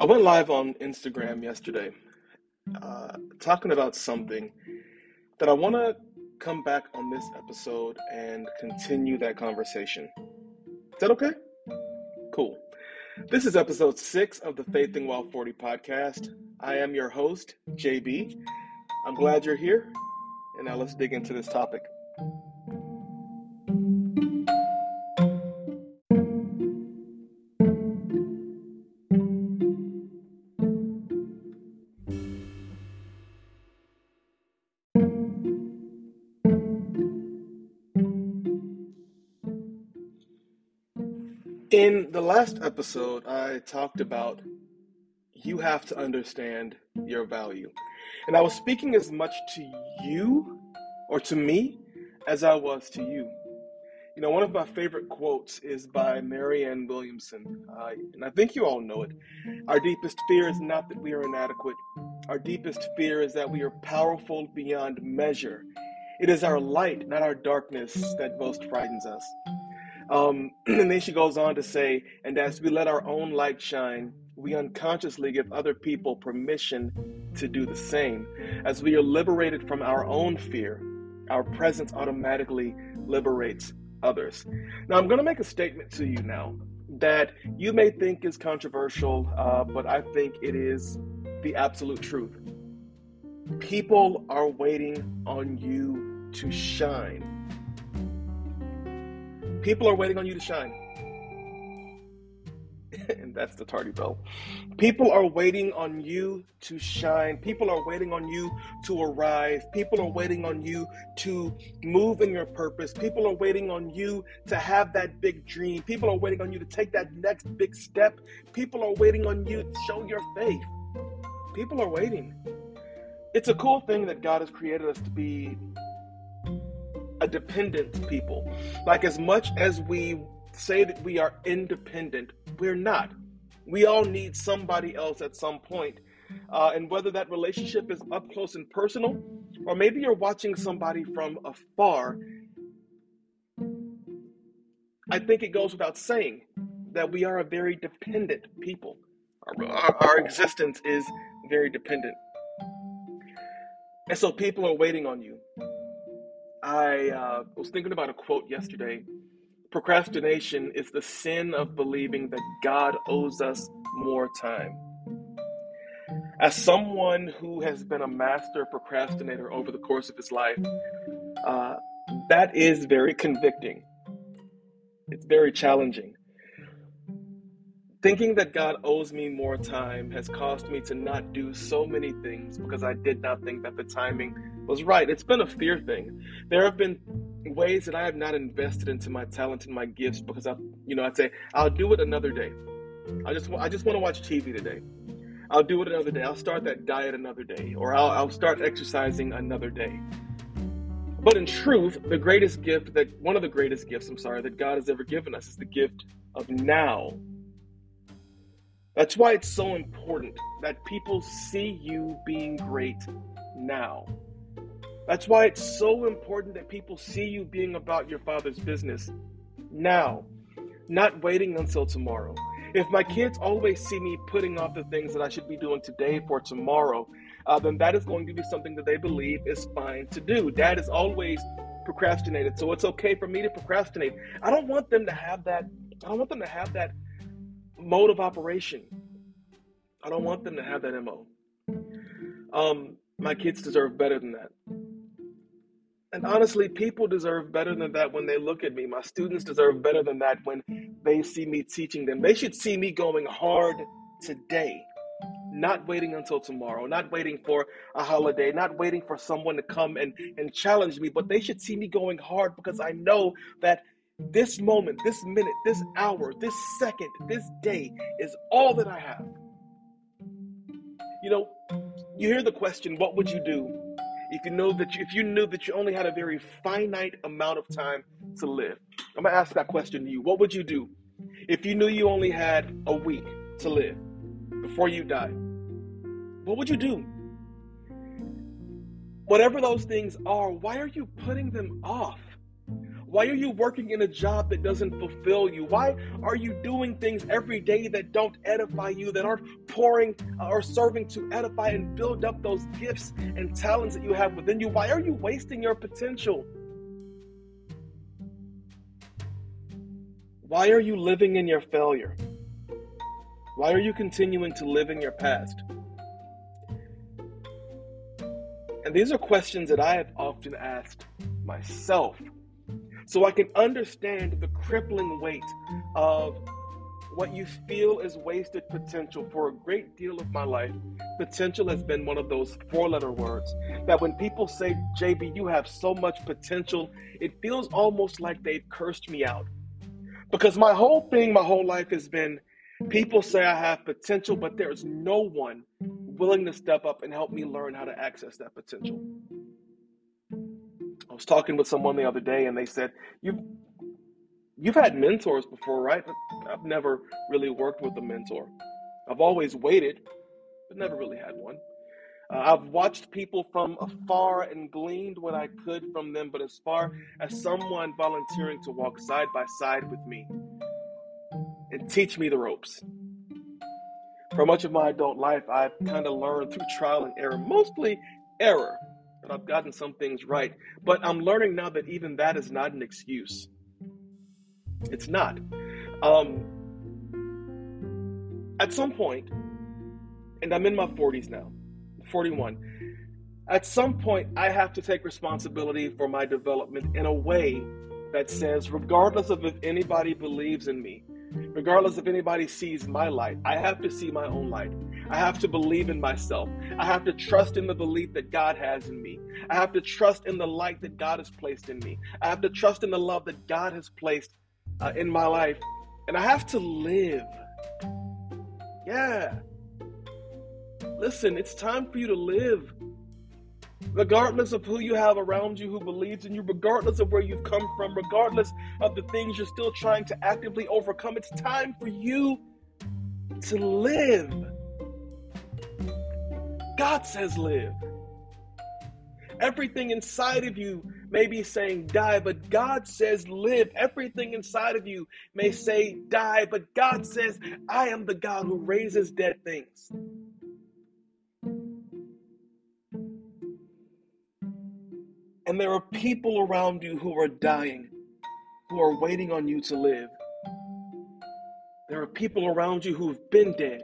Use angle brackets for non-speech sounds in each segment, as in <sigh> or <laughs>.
I went live on Instagram yesterday uh, talking about something that I want to come back on this episode and continue that conversation. Is that okay? Cool. This is episode six of the Faithing While 40 podcast. I am your host, JB. I'm glad you're here, and now let's dig into this topic. In the last episode, I talked about you have to understand your value. And I was speaking as much to you or to me as I was to you. You know, one of my favorite quotes is by Marianne Williamson, uh, and I think you all know it. Our deepest fear is not that we are inadequate, our deepest fear is that we are powerful beyond measure. It is our light, not our darkness, that most frightens us. Um, <clears throat> and then she goes on to say, and as we let our own light shine, we unconsciously give other people permission to do the same. As we are liberated from our own fear, our presence automatically liberates others. Now, I'm going to make a statement to you now that you may think is controversial, uh, but I think it is the absolute truth. People are waiting on you to shine. People are waiting on you to shine. <laughs> and that's the tardy bell. People are waiting on you to shine. People are waiting on you to arrive. People are waiting on you to move in your purpose. People are waiting on you to have that big dream. People are waiting on you to take that next big step. People are waiting on you to show your faith. People are waiting. It's a cool thing that God has created us to be a dependent people. Like, as much as we say that we are independent, we're not. We all need somebody else at some point. Uh, and whether that relationship is up close and personal, or maybe you're watching somebody from afar, I think it goes without saying that we are a very dependent people. Our, our, our existence is very dependent. And so people are waiting on you. I uh, was thinking about a quote yesterday. Procrastination is the sin of believing that God owes us more time. As someone who has been a master procrastinator over the course of his life, uh, that is very convicting. It's very challenging. Thinking that God owes me more time has caused me to not do so many things because I did not think that the timing was right. It's been a fear thing. There have been ways that I have not invested into my talent and my gifts because I, you know, I'd say I'll do it another day. I just, I just want to watch TV today. I'll do it another day. I'll start that diet another day, or I'll, I'll start exercising another day. But in truth, the greatest gift that one of the greatest gifts, I'm sorry, that God has ever given us is the gift of now. That's why it's so important that people see you being great now. That's why it's so important that people see you being about your father's business now, not waiting until tomorrow. If my kids always see me putting off the things that I should be doing today for tomorrow, uh, then that is going to be something that they believe is fine to do. Dad is always procrastinated, so it's okay for me to procrastinate. I don't want them to have that. I don't want them to have that mode of operation. I don't want them to have that MO. Um, my kids deserve better than that. And honestly, people deserve better than that when they look at me. My students deserve better than that when they see me teaching them. They should see me going hard today, not waiting until tomorrow, not waiting for a holiday, not waiting for someone to come and, and challenge me, but they should see me going hard because I know that this moment, this minute, this hour, this second, this day is all that I have. You know, you hear the question, what would you do if you know that you, if you knew that you only had a very finite amount of time to live? I'm gonna ask that question to you. What would you do if you knew you only had a week to live before you die? What would you do? Whatever those things are, why are you putting them off? Why are you working in a job that doesn't fulfill you? Why are you doing things every day that don't edify you, that aren't pouring uh, or serving to edify and build up those gifts and talents that you have within you? Why are you wasting your potential? Why are you living in your failure? Why are you continuing to live in your past? And these are questions that I have often asked myself so I can understand the crippling weight of what you feel is wasted potential for a great deal of my life. Potential has been one of those four letter words that when people say, JB, you have so much potential, it feels almost like they've cursed me out. Because my whole thing, my whole life has been people say I have potential, but there's no one willing to step up and help me learn how to access that potential. Was talking with someone the other day and they said, You've you've had mentors before, right? I've never really worked with a mentor. I've always waited, but never really had one. Uh, I've watched people from afar and gleaned what I could from them, but as far as someone volunteering to walk side by side with me and teach me the ropes. For much of my adult life, I've kind of learned through trial and error, mostly error, but I've gotten some things right. But I'm learning now that even that is not an excuse. It's not. Um, at some point, and I'm in my 40s now, 41. At some point, I have to take responsibility for my development in a way that says, regardless of if anybody believes in me, regardless if anybody sees my light, I have to see my own light. I have to believe in myself. I have to trust in the belief that God has in me. I have to trust in the light that God has placed in me. I have to trust in the love that God has placed uh, in my life. And I have to live. Yeah. Listen, it's time for you to live. Regardless of who you have around you who believes in you, regardless of where you've come from, regardless of the things you're still trying to actively overcome, it's time for you to live. God says live. Everything inside of you may be saying die, but God says live. Everything inside of you may say die, but God says, I am the God who raises dead things. And there are people around you who are dying, who are waiting on you to live. There are people around you who've been dead,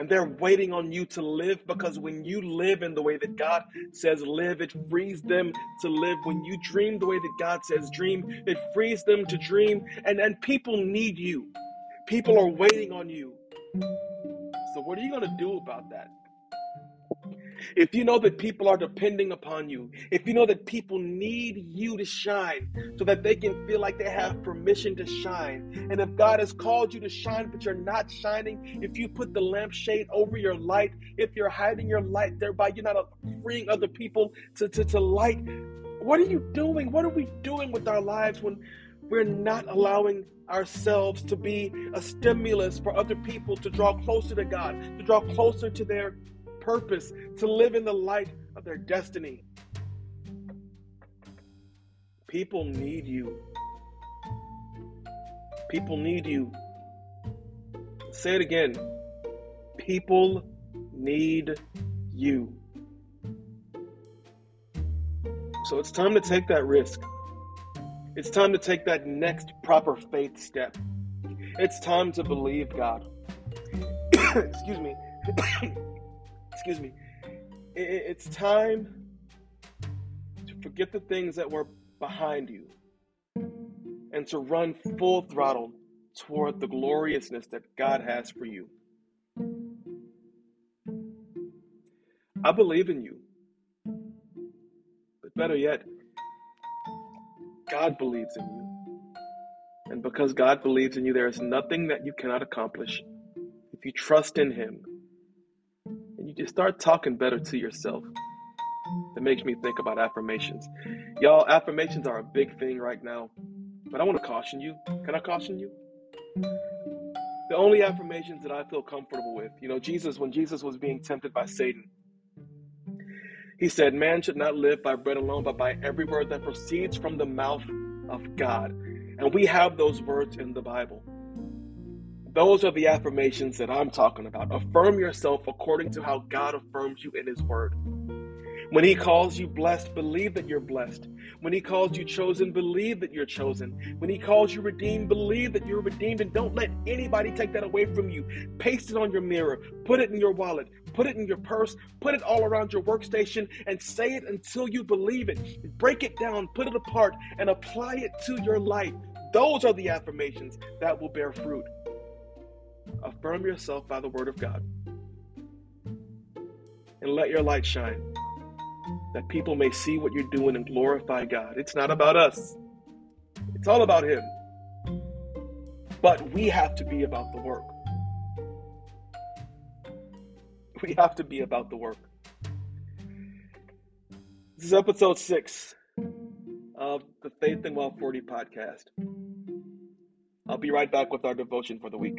and they're waiting on you to live because when you live in the way that God says live, it frees them to live. When you dream the way that God says dream, it frees them to dream. And, and people need you, people are waiting on you. So, what are you going to do about that? If you know that people are depending upon you, if you know that people need you to shine so that they can feel like they have permission to shine, and if God has called you to shine but you're not shining, if you put the lampshade over your light, if you're hiding your light thereby you're not freeing other people to, to, to light, what are you doing? What are we doing with our lives when we're not allowing ourselves to be a stimulus for other people to draw closer to God, to draw closer to their purpose, to live in the light of their destiny. People need you. People need you. Say it again. People need you. So it's time to take that risk. It's time to take that next proper faith step. It's time to believe God. <coughs> Excuse me. <coughs> excuse me, it's time to forget the things that were behind you and to run full throttle toward the gloriousness that God has for you. I believe in you. But better yet, God believes in you. And because God believes in you, there is nothing that you cannot accomplish if you trust in Him you just start talking better to yourself. That makes me think about affirmations. Y'all, affirmations are a big thing right now. But I want to caution you. Can I caution you? The only affirmations that I feel comfortable with, you know, Jesus, when Jesus was being tempted by Satan, he said, Man should not live by bread alone, but by every word that proceeds from the mouth of God. And we have those words in the Bible. Those are the affirmations that I'm talking about. Affirm yourself according to how God affirms you in His Word. When He calls you blessed, believe that you're blessed. When He calls you chosen, believe that you're chosen. When He calls you redeemed, believe that you're redeemed. And don't let anybody take that away from you. Paste it on your mirror, put it in your wallet, put it in your purse, put it all around your workstation, and say it until you believe it. Break it down, put it apart, and apply it to your life. Those are the affirmations that will bear fruit. Affirm yourself by the word of God. And let your light shine that people may see what you're doing and glorify God. It's not about us, it's all about Him. But we have to be about the work. We have to be about the work. This is episode six of the Faith and Wealth 40 podcast. I'll be right back with our devotion for the week.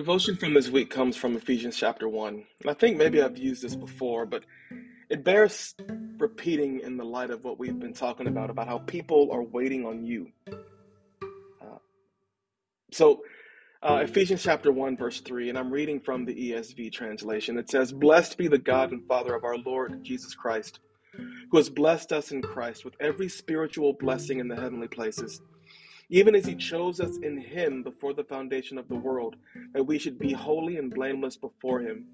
Devotion from this week comes from Ephesians chapter 1. And I think maybe I've used this before, but it bears repeating in the light of what we've been talking about, about how people are waiting on you. Uh, so, uh, Ephesians chapter 1, verse 3, and I'm reading from the ESV translation. It says, Blessed be the God and Father of our Lord Jesus Christ, who has blessed us in Christ with every spiritual blessing in the heavenly places even as he chose us in him before the foundation of the world, that we should be holy and blameless before him.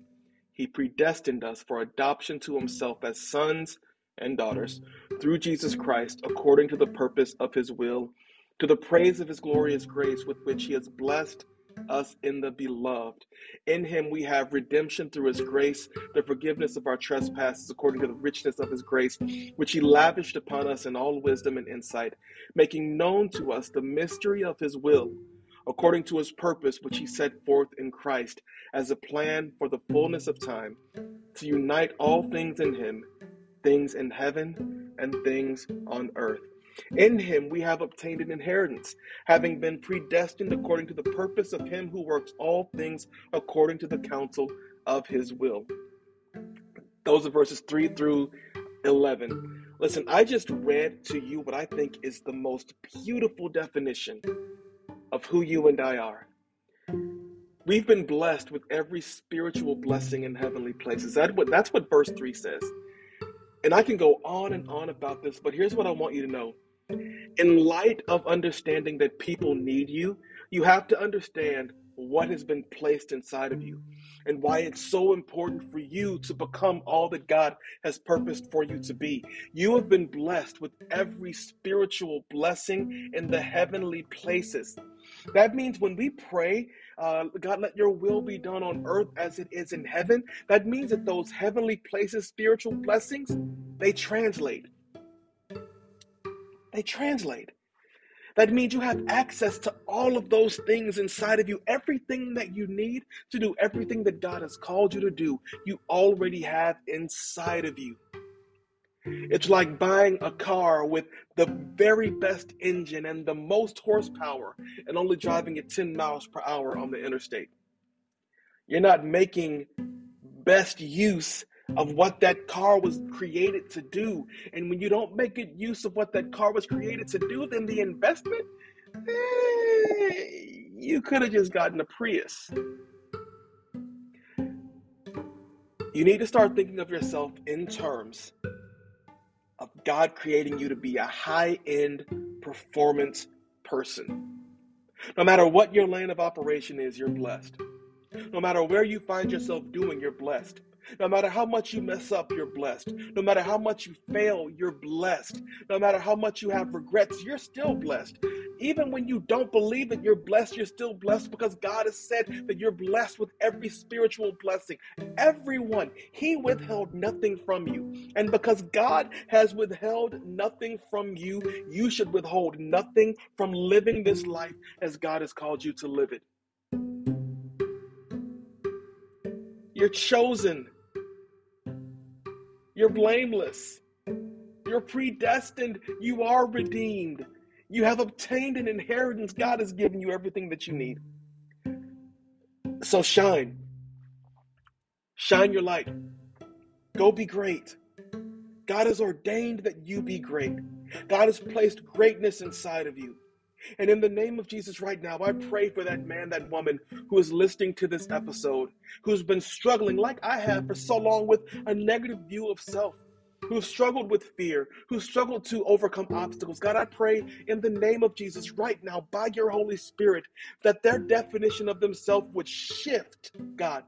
He predestined us for adoption to himself as sons and daughters through Jesus Christ, according to the purpose of his will, to the praise of his glorious grace with which he has blessed us in the beloved. In him we have redemption through his grace, the forgiveness of our trespasses according to the richness of his grace, which he lavished upon us in all wisdom and insight, making known to us the mystery of his will, according to his purpose, which he set forth in Christ as a plan for the fullness of time, to unite all things in him, things in heaven and things on earth. In him we have obtained an inheritance, having been predestined according to the purpose of him who works all things according to the counsel of his will. Those are verses 3 through 11. Listen, I just read to you what I think is the most beautiful definition of who you and I are. We've been blessed with every spiritual blessing in heavenly places. That what, that's what verse 3 says. And I can go on and on about this, but here's what I want you to know in light of understanding that people need you, you have to understand what has been placed inside of you and why it's so important for you to become all that God has purposed for you to be. You have been blessed with every spiritual blessing in the heavenly places. That means when we pray, uh, God, let your will be done on earth as it is in heaven, that means that those heavenly places, spiritual blessings, they translate they translate. That means you have access to all of those things inside of you. Everything that you need to do everything that God has called you to do, you already have inside of you. It's like buying a car with the very best engine and the most horsepower and only driving at 10 miles per hour on the interstate. You're not making best use of what that car was created to do. And when you don't make good use of what that car was created to do, then the investment, eh, you could have just gotten a Prius. You need to start thinking of yourself in terms of God creating you to be a high end performance person. No matter what your lane of operation is, you're blessed. No matter where you find yourself doing, you're blessed. No matter how much you mess up, you're blessed. No matter how much you fail, you're blessed. No matter how much you have regrets, you're still blessed. Even when you don't believe that you're blessed, you're still blessed because God has said that you're blessed with every spiritual blessing. Everyone, He withheld nothing from you. And because God has withheld nothing from you, you should withhold nothing from living this life as God has called you to live it. You're chosen. You're blameless. You're predestined. You are redeemed. You have obtained an inheritance. God has given you everything that you need. So shine. Shine your light. Go be great. God has ordained that you be great. God has placed greatness inside of you. And in the name of Jesus, right now, I pray for that man, that woman who is listening to this episode, who's been struggling, like I have for so long, with a negative view of self, who've struggled with fear, who struggled to overcome obstacles. God, I pray in the name of Jesus right now, by your Holy Spirit, that their definition of themselves would shift, God.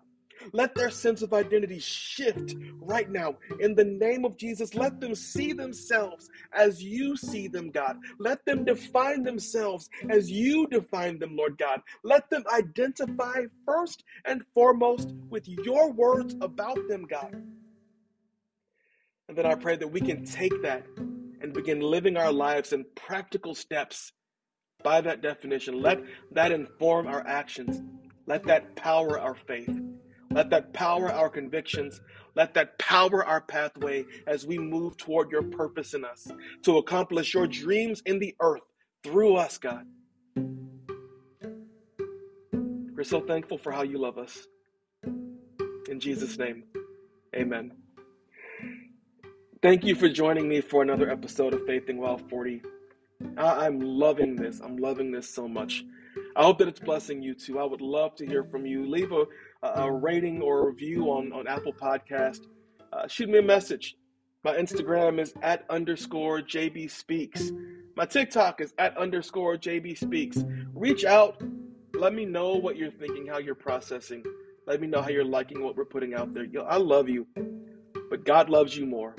Let their sense of identity shift right now. In the name of Jesus, let them see themselves as you see them, God. Let them define themselves as you define them, Lord God. Let them identify first and foremost with your words about them, God. And then I pray that we can take that and begin living our lives in practical steps by that definition. Let that inform our actions. Let that power our faith. Let that power our convictions. Let that power our pathway as we move toward your purpose in us to accomplish your dreams in the earth through us, God. We're so thankful for how you love us. In Jesus' name, amen. Thank you for joining me for another episode of Faithing While 40. I'm loving this. I'm loving this so much. I hope that it's blessing you too. I would love to hear from you. Leave a, a rating or a review on, on Apple Podcast. Uh, shoot me a message. My Instagram is at underscore JB Speaks. My TikTok is at underscore JB Speaks. Reach out. Let me know what you're thinking, how you're processing. Let me know how you're liking what we're putting out there. Yo, I love you, but God loves you more.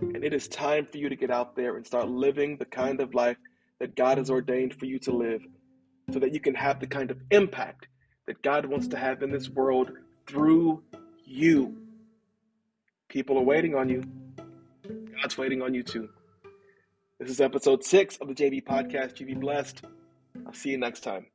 And it is time for you to get out there and start living the kind of life that God has ordained for you to live so that you can have the kind of impact that God wants to have in this world through you. People are waiting on you. God's waiting on you too. This is episode six of the JB Podcast. You be blessed. I'll see you next time.